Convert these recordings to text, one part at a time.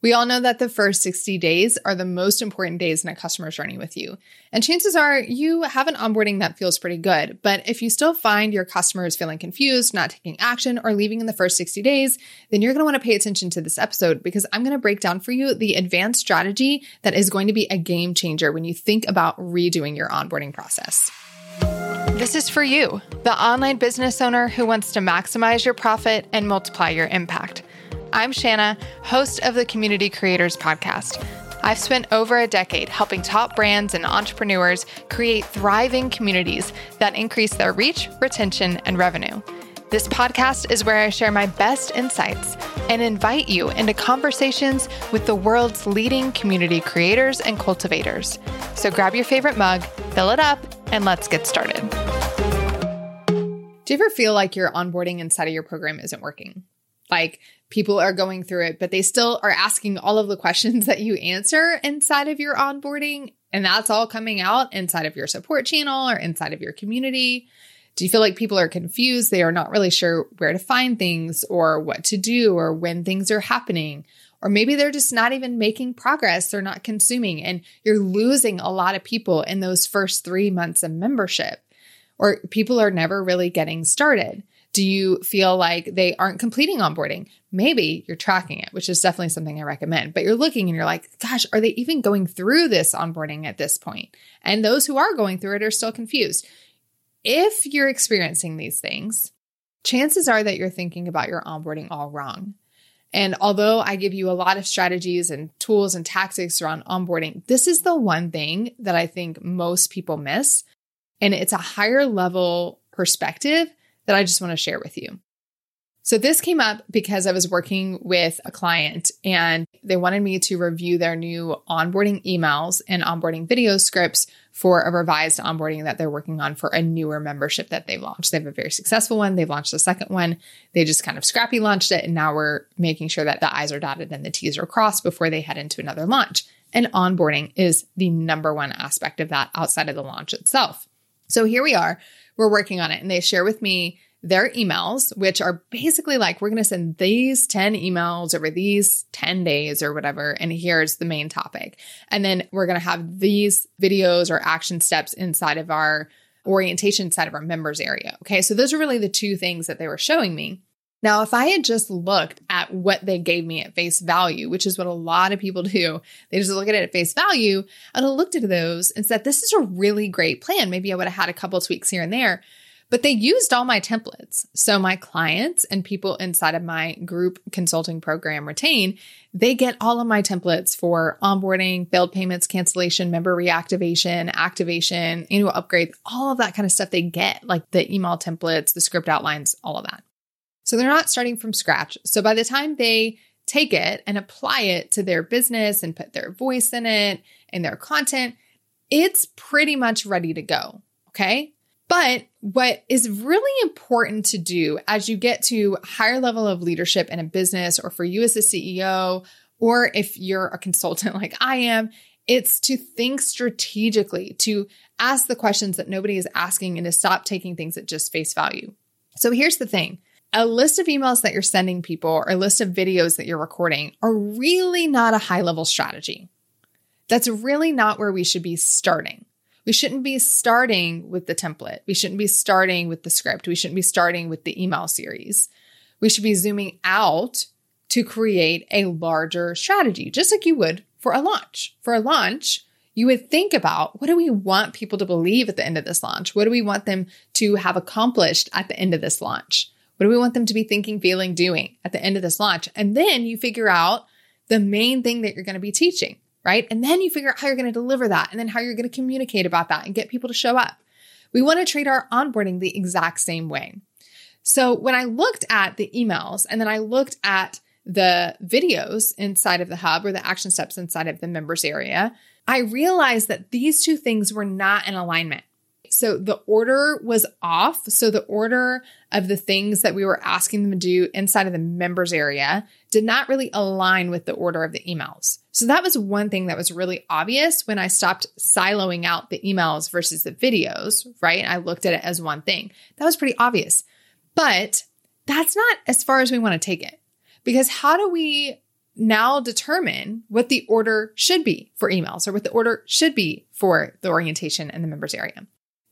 We all know that the first 60 days are the most important days in a customer journey with you. And chances are you have an onboarding that feels pretty good. But if you still find your customers feeling confused, not taking action, or leaving in the first 60 days, then you're going to want to pay attention to this episode because I'm going to break down for you the advanced strategy that is going to be a game changer when you think about redoing your onboarding process. This is for you, the online business owner who wants to maximize your profit and multiply your impact. I'm Shana, host of the Community Creators Podcast. I've spent over a decade helping top brands and entrepreneurs create thriving communities that increase their reach, retention, and revenue. This podcast is where I share my best insights and invite you into conversations with the world's leading community creators and cultivators. So grab your favorite mug, fill it up, and let's get started. Do you ever feel like your onboarding inside of your program isn't working? Like people are going through it, but they still are asking all of the questions that you answer inside of your onboarding. And that's all coming out inside of your support channel or inside of your community. Do you feel like people are confused? They are not really sure where to find things or what to do or when things are happening. Or maybe they're just not even making progress. They're not consuming and you're losing a lot of people in those first three months of membership. Or people are never really getting started. Do you feel like they aren't completing onboarding? Maybe you're tracking it, which is definitely something I recommend, but you're looking and you're like, gosh, are they even going through this onboarding at this point? And those who are going through it are still confused. If you're experiencing these things, chances are that you're thinking about your onboarding all wrong. And although I give you a lot of strategies and tools and tactics around onboarding, this is the one thing that I think most people miss. And it's a higher level perspective that I just want to share with you. So, this came up because I was working with a client and they wanted me to review their new onboarding emails and onboarding video scripts for a revised onboarding that they're working on for a newer membership that they've launched. They have a very successful one. They've launched the second one. They just kind of scrappy launched it. And now we're making sure that the I's are dotted and the T's are crossed before they head into another launch. And onboarding is the number one aspect of that outside of the launch itself. So, here we are. We're working on it. And they share with me their emails, which are basically like, we're going to send these 10 emails over these 10 days or whatever. And here's the main topic. And then we're going to have these videos or action steps inside of our orientation side of our members area. Okay. So those are really the two things that they were showing me. Now, if I had just looked at what they gave me at face value, which is what a lot of people do, they just look at it at face value. I'd have looked at those and said, this is a really great plan. Maybe I would have had a couple tweaks here and there. But they used all my templates. So my clients and people inside of my group consulting program retain, they get all of my templates for onboarding, failed payments, cancellation, member reactivation, activation, annual upgrades, all of that kind of stuff they get, like the email templates, the script outlines, all of that. So they're not starting from scratch. So by the time they take it and apply it to their business and put their voice in it and their content, it's pretty much ready to go. Okay. But what is really important to do as you get to higher level of leadership in a business or for you as a CEO or if you're a consultant like I am, it's to think strategically, to ask the questions that nobody is asking and to stop taking things at just face value. So here's the thing. A list of emails that you're sending people or a list of videos that you're recording are really not a high level strategy. That's really not where we should be starting. We shouldn't be starting with the template. We shouldn't be starting with the script. We shouldn't be starting with the email series. We should be zooming out to create a larger strategy, just like you would for a launch. For a launch, you would think about what do we want people to believe at the end of this launch? What do we want them to have accomplished at the end of this launch? What do we want them to be thinking, feeling, doing at the end of this launch? And then you figure out the main thing that you're going to be teaching right? And then you figure out how you're going to deliver that and then how you're going to communicate about that and get people to show up. We want to treat our onboarding the exact same way. So when I looked at the emails and then I looked at the videos inside of the hub or the action steps inside of the members area, I realized that these two things were not in alignment. So the order was off. So the order of the things that we were asking them to do inside of the members area did not really align with the order of the emails. So that was one thing that was really obvious when I stopped siloing out the emails versus the videos, right? I looked at it as one thing. That was pretty obvious. But that's not as far as we want to take it. Because how do we now determine what the order should be for emails or what the order should be for the orientation and the members area?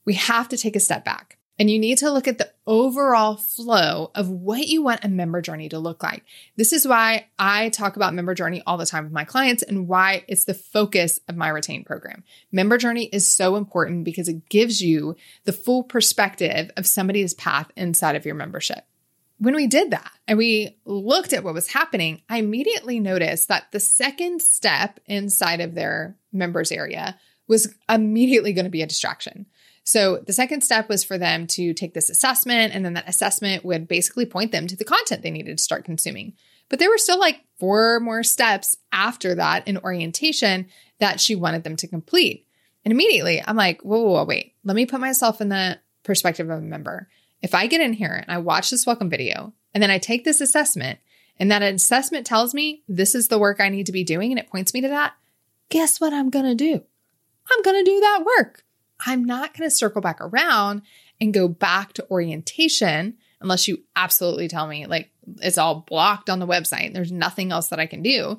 We have to take a step back and you need to look at the overall flow of what you want a member journey to look like. This is why I talk about member journey all the time with my clients and why it's the focus of my retain program. Member journey is so important because it gives you the full perspective of somebody's path inside of your membership. When we did that and we looked at what was happening, I immediately noticed that the second step inside of their members area was immediately going to be a distraction. So the second step was for them to take this assessment, and then that assessment would basically point them to the content they needed to start consuming. But there were still like four more steps after that in orientation that she wanted them to complete. And immediately I'm like, whoa, whoa, whoa, wait, let me put myself in the perspective of a member. If I get in here and I watch this welcome video and then I take this assessment and that assessment tells me this is the work I need to be doing and it points me to that, guess what I'm going to do? I'm going to do that work. I'm not going to circle back around and go back to orientation unless you absolutely tell me like it's all blocked on the website. There's nothing else that I can do.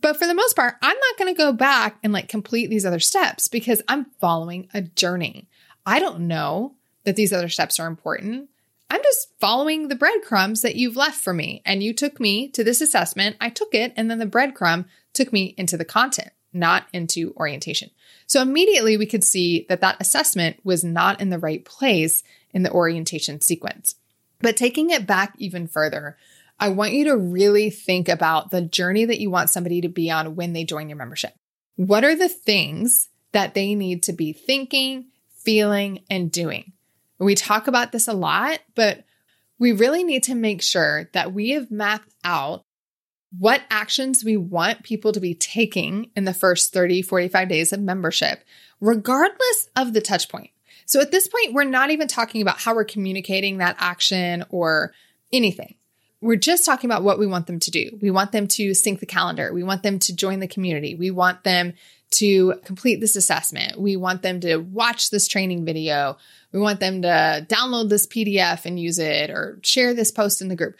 But for the most part, I'm not going to go back and like complete these other steps because I'm following a journey. I don't know that these other steps are important. I'm just following the breadcrumbs that you've left for me. And you took me to this assessment, I took it, and then the breadcrumb took me into the content, not into orientation. So immediately we could see that that assessment was not in the right place in the orientation sequence. But taking it back even further, I want you to really think about the journey that you want somebody to be on when they join your membership. What are the things that they need to be thinking, feeling, and doing? We talk about this a lot, but we really need to make sure that we have mapped out what actions we want people to be taking in the first 30, 45 days of membership, regardless of the touch point. So at this point, we're not even talking about how we're communicating that action or anything. We're just talking about what we want them to do. We want them to sync the calendar. We want them to join the community. We want them to complete this assessment. We want them to watch this training video. We want them to download this PDF and use it or share this post in the group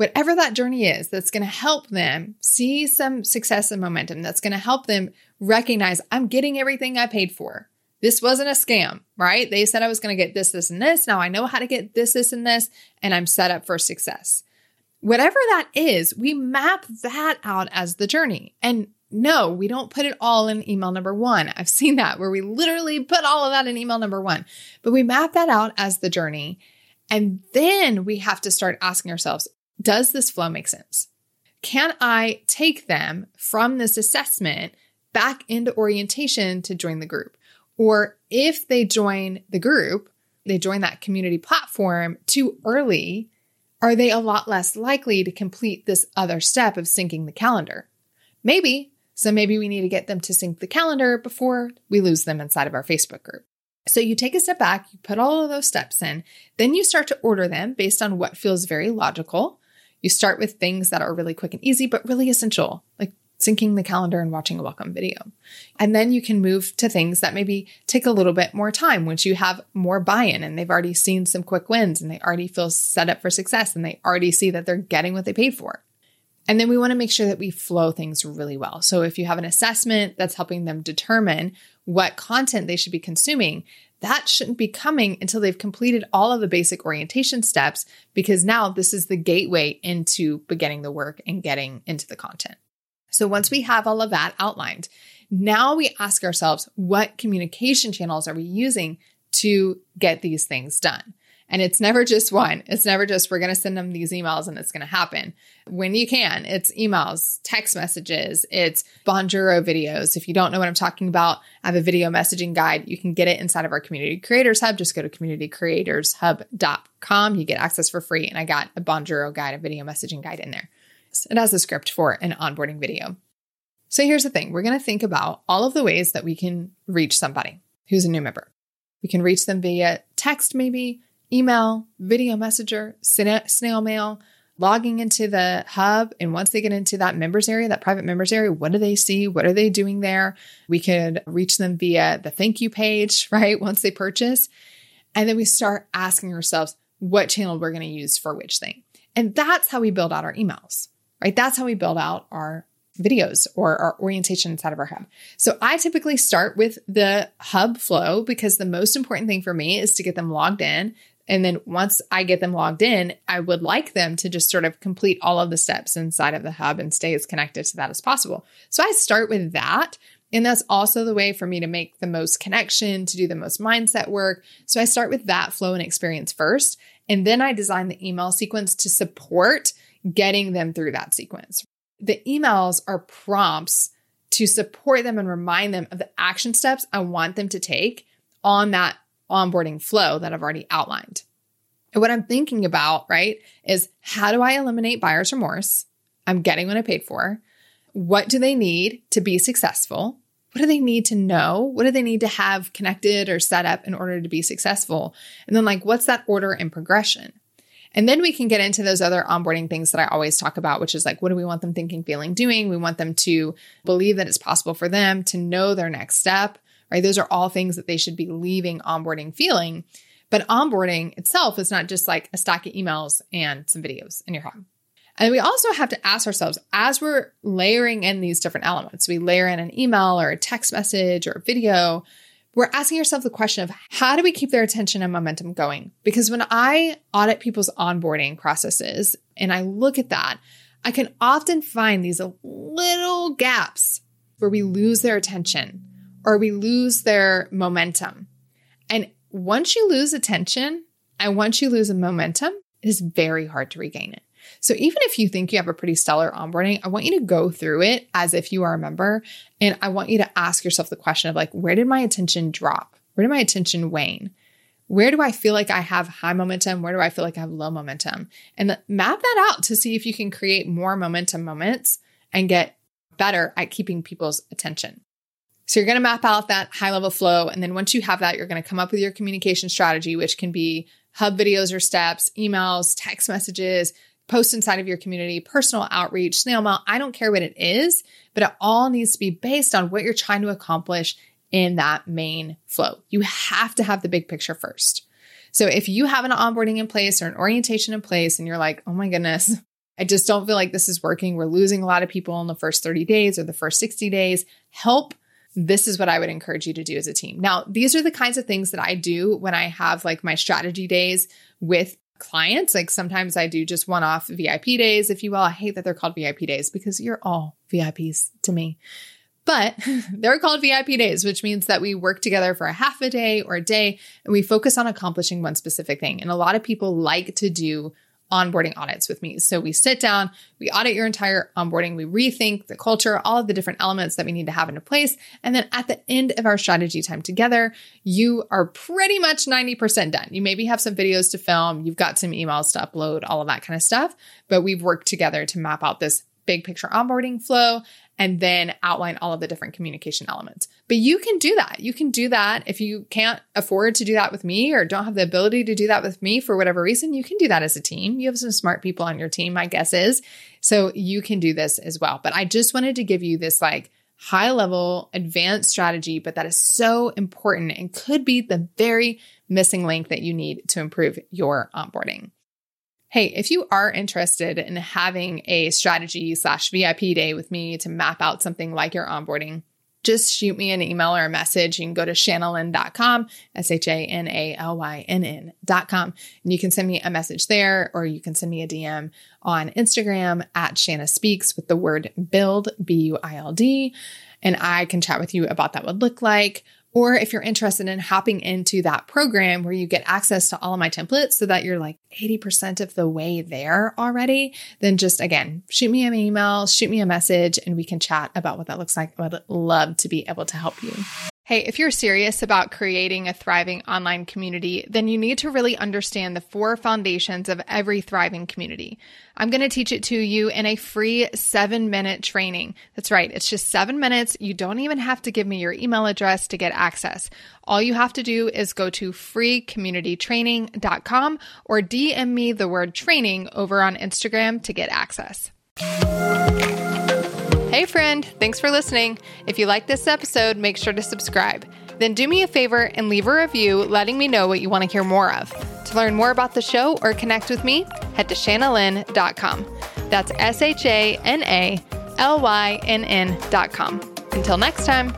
whatever that journey is that's going to help them see some success and momentum, that's going to help them recognize I'm getting everything I paid for. This wasn't a scam, right? They said I was going to get this, this, and this. Now I know how to get this, this, and this, and I'm set up for success. Whatever that is, we map that out as the journey. And no, we don't put it all in email number one. I've seen that where we literally put all of that in email number one, but we map that out as the journey. And then we have to start asking ourselves, does this flow make sense? Can I take them from this assessment back into orientation to join the group? Or if they join the group, they join that community platform too early, are they a lot less likely to complete this other step of syncing the calendar? Maybe. So maybe we need to get them to sync the calendar before we lose them inside of our Facebook group. So you take a step back, you put all of those steps in, then you start to order them based on what feels very logical. You start with things that are really quick and easy, but really essential, like syncing the calendar and watching a welcome video. And then you can move to things that maybe take a little bit more time once you have more buy in and they've already seen some quick wins and they already feel set up for success and they already see that they're getting what they paid for. And then we want to make sure that we flow things really well. So if you have an assessment that's helping them determine what content they should be consuming, that shouldn't be coming until they've completed all of the basic orientation steps because now this is the gateway into beginning the work and getting into the content. So once we have all of that outlined, now we ask ourselves what communication channels are we using to get these things done? And it's never just one. It's never just we're going to send them these emails and it's going to happen. When you can, it's emails, text messages, it's Bonjoro videos. If you don't know what I'm talking about, I have a video messaging guide. You can get it inside of our Community Creators Hub. Just go to communitycreatorshub.com. You get access for free. And I got a Bonjoro guide, a video messaging guide in there. it has a script for an onboarding video. So here's the thing we're going to think about all of the ways that we can reach somebody who's a new member. We can reach them via text, maybe, email, video messenger, snail mail, logging into the hub. And once they get into that members area, that private members area, what do they see? What are they doing there? We could reach them via the thank you page, right? Once they purchase. And then we start asking ourselves what channel we're going to use for which thing. And that's how we build out our emails, right? That's how we build out our videos or our orientation inside of our hub. So I typically start with the hub flow because the most important thing for me is to get them logged in. And then once I get them logged in, I would like them to just sort of complete all of the steps inside of the hub and stay as connected to that as possible. So I start with that. And that's also the way for me to make the most connection, to do the most mindset work. So I start with that flow and experience first. And then I design the email sequence to support getting them through that sequence. The emails are prompts to support them and remind them of the action steps I want them to take on that onboarding flow that I've already outlined. And what I'm thinking about, right, is how do I eliminate buyer's remorse? I'm getting what I paid for. What do they need to be successful? What do they need to know? What do they need to have connected or set up in order to be successful? And then, like, what's that order and progression? And then we can get into those other onboarding things that I always talk about, which is like, what do we want them thinking, feeling, doing? We want them to believe that it's possible for them to know their next step, right? Those are all things that they should be leaving onboarding feeling. But onboarding itself is not just like a stack of emails and some videos in your home. And we also have to ask ourselves as we're layering in these different elements, we layer in an email or a text message or a video, we're asking ourselves the question of how do we keep their attention and momentum going? Because when I audit people's onboarding processes and I look at that, I can often find these little gaps where we lose their attention or we lose their momentum. And once you lose attention and once you lose a momentum, it is very hard to regain it. So even if you think you have a pretty stellar onboarding, I want you to go through it as if you are a member. And I want you to ask yourself the question of like, where did my attention drop? Where did my attention wane? Where do I feel like I have high momentum? Where do I feel like I have low momentum? And map that out to see if you can create more momentum moments and get better at keeping people's attention. So you're going to map out that high level flow. And then once you have that, you're going to come up with your communication strategy, which can be hub videos or steps, emails, text messages, post inside of your community, personal outreach, snail mail. I don't care what it is, but it all needs to be based on what you're trying to accomplish in that main flow. You have to have the big picture first. So if you have an onboarding in place or an orientation in place and you're like, oh my goodness, I just don't feel like this is working. We're losing a lot of people in the first 30 days or the first 60 days. Help. This is what I would encourage you to do as a team. Now, these are the kinds of things that I do when I have like my strategy days with clients. Like sometimes I do just one off VIP days, if you will. I hate that they're called VIP days because you're all VIPs to me. But they're called VIP days, which means that we work together for a half a day or a day and we focus on accomplishing one specific thing. And a lot of people like to do onboarding audits with me. So we sit down, we audit your entire onboarding, we rethink the culture, all of the different elements that we need to have into place. And then at the end of our strategy time together, you are pretty much 90% done. You maybe have some videos to film, you've got some emails to upload, all of that kind of stuff. But we've worked together to map out this big picture onboarding flow and then outline all of the different communication elements. But you can do that. You can do that if you can't afford to do that with me or don't have the ability to do that with me for whatever reason. You can do that as a team. You have some smart people on your team, my guess is. So you can do this as well. But I just wanted to give you this like high level advanced strategy, but that is so important and could be the very missing link that you need to improve your onboarding. Hey, if you are interested in having a strategy slash VIP day with me to map out something like your onboarding, just shoot me an email or a message. You can go to shanalynn.com, S H A N A L Y N N.com, and you can send me a message there, or you can send me a DM on Instagram at Shana Speaks with the word build, B U I L D, and I can chat with you about that would look like. Or if you're interested in hopping into that program where you get access to all of my templates so that you're like 80% of the way there already, then just again, shoot me an email, shoot me a message, and we can chat about what that looks like. I would love to be able to help you. Hey, if you're serious about creating a thriving online community, then you need to really understand the four foundations of every thriving community. I'm going to teach it to you in a free seven minute training. That's right. It's just seven minutes. You don't even have to give me your email address to get access. All you have to do is go to freecommunitytraining.com or DM me the word training over on Instagram to get access. Hey, friend, thanks for listening. If you like this episode, make sure to subscribe. Then do me a favor and leave a review letting me know what you want to hear more of. To learn more about the show or connect with me, head to shanalynn.com. That's S H A N A L Y N N.com. Until next time.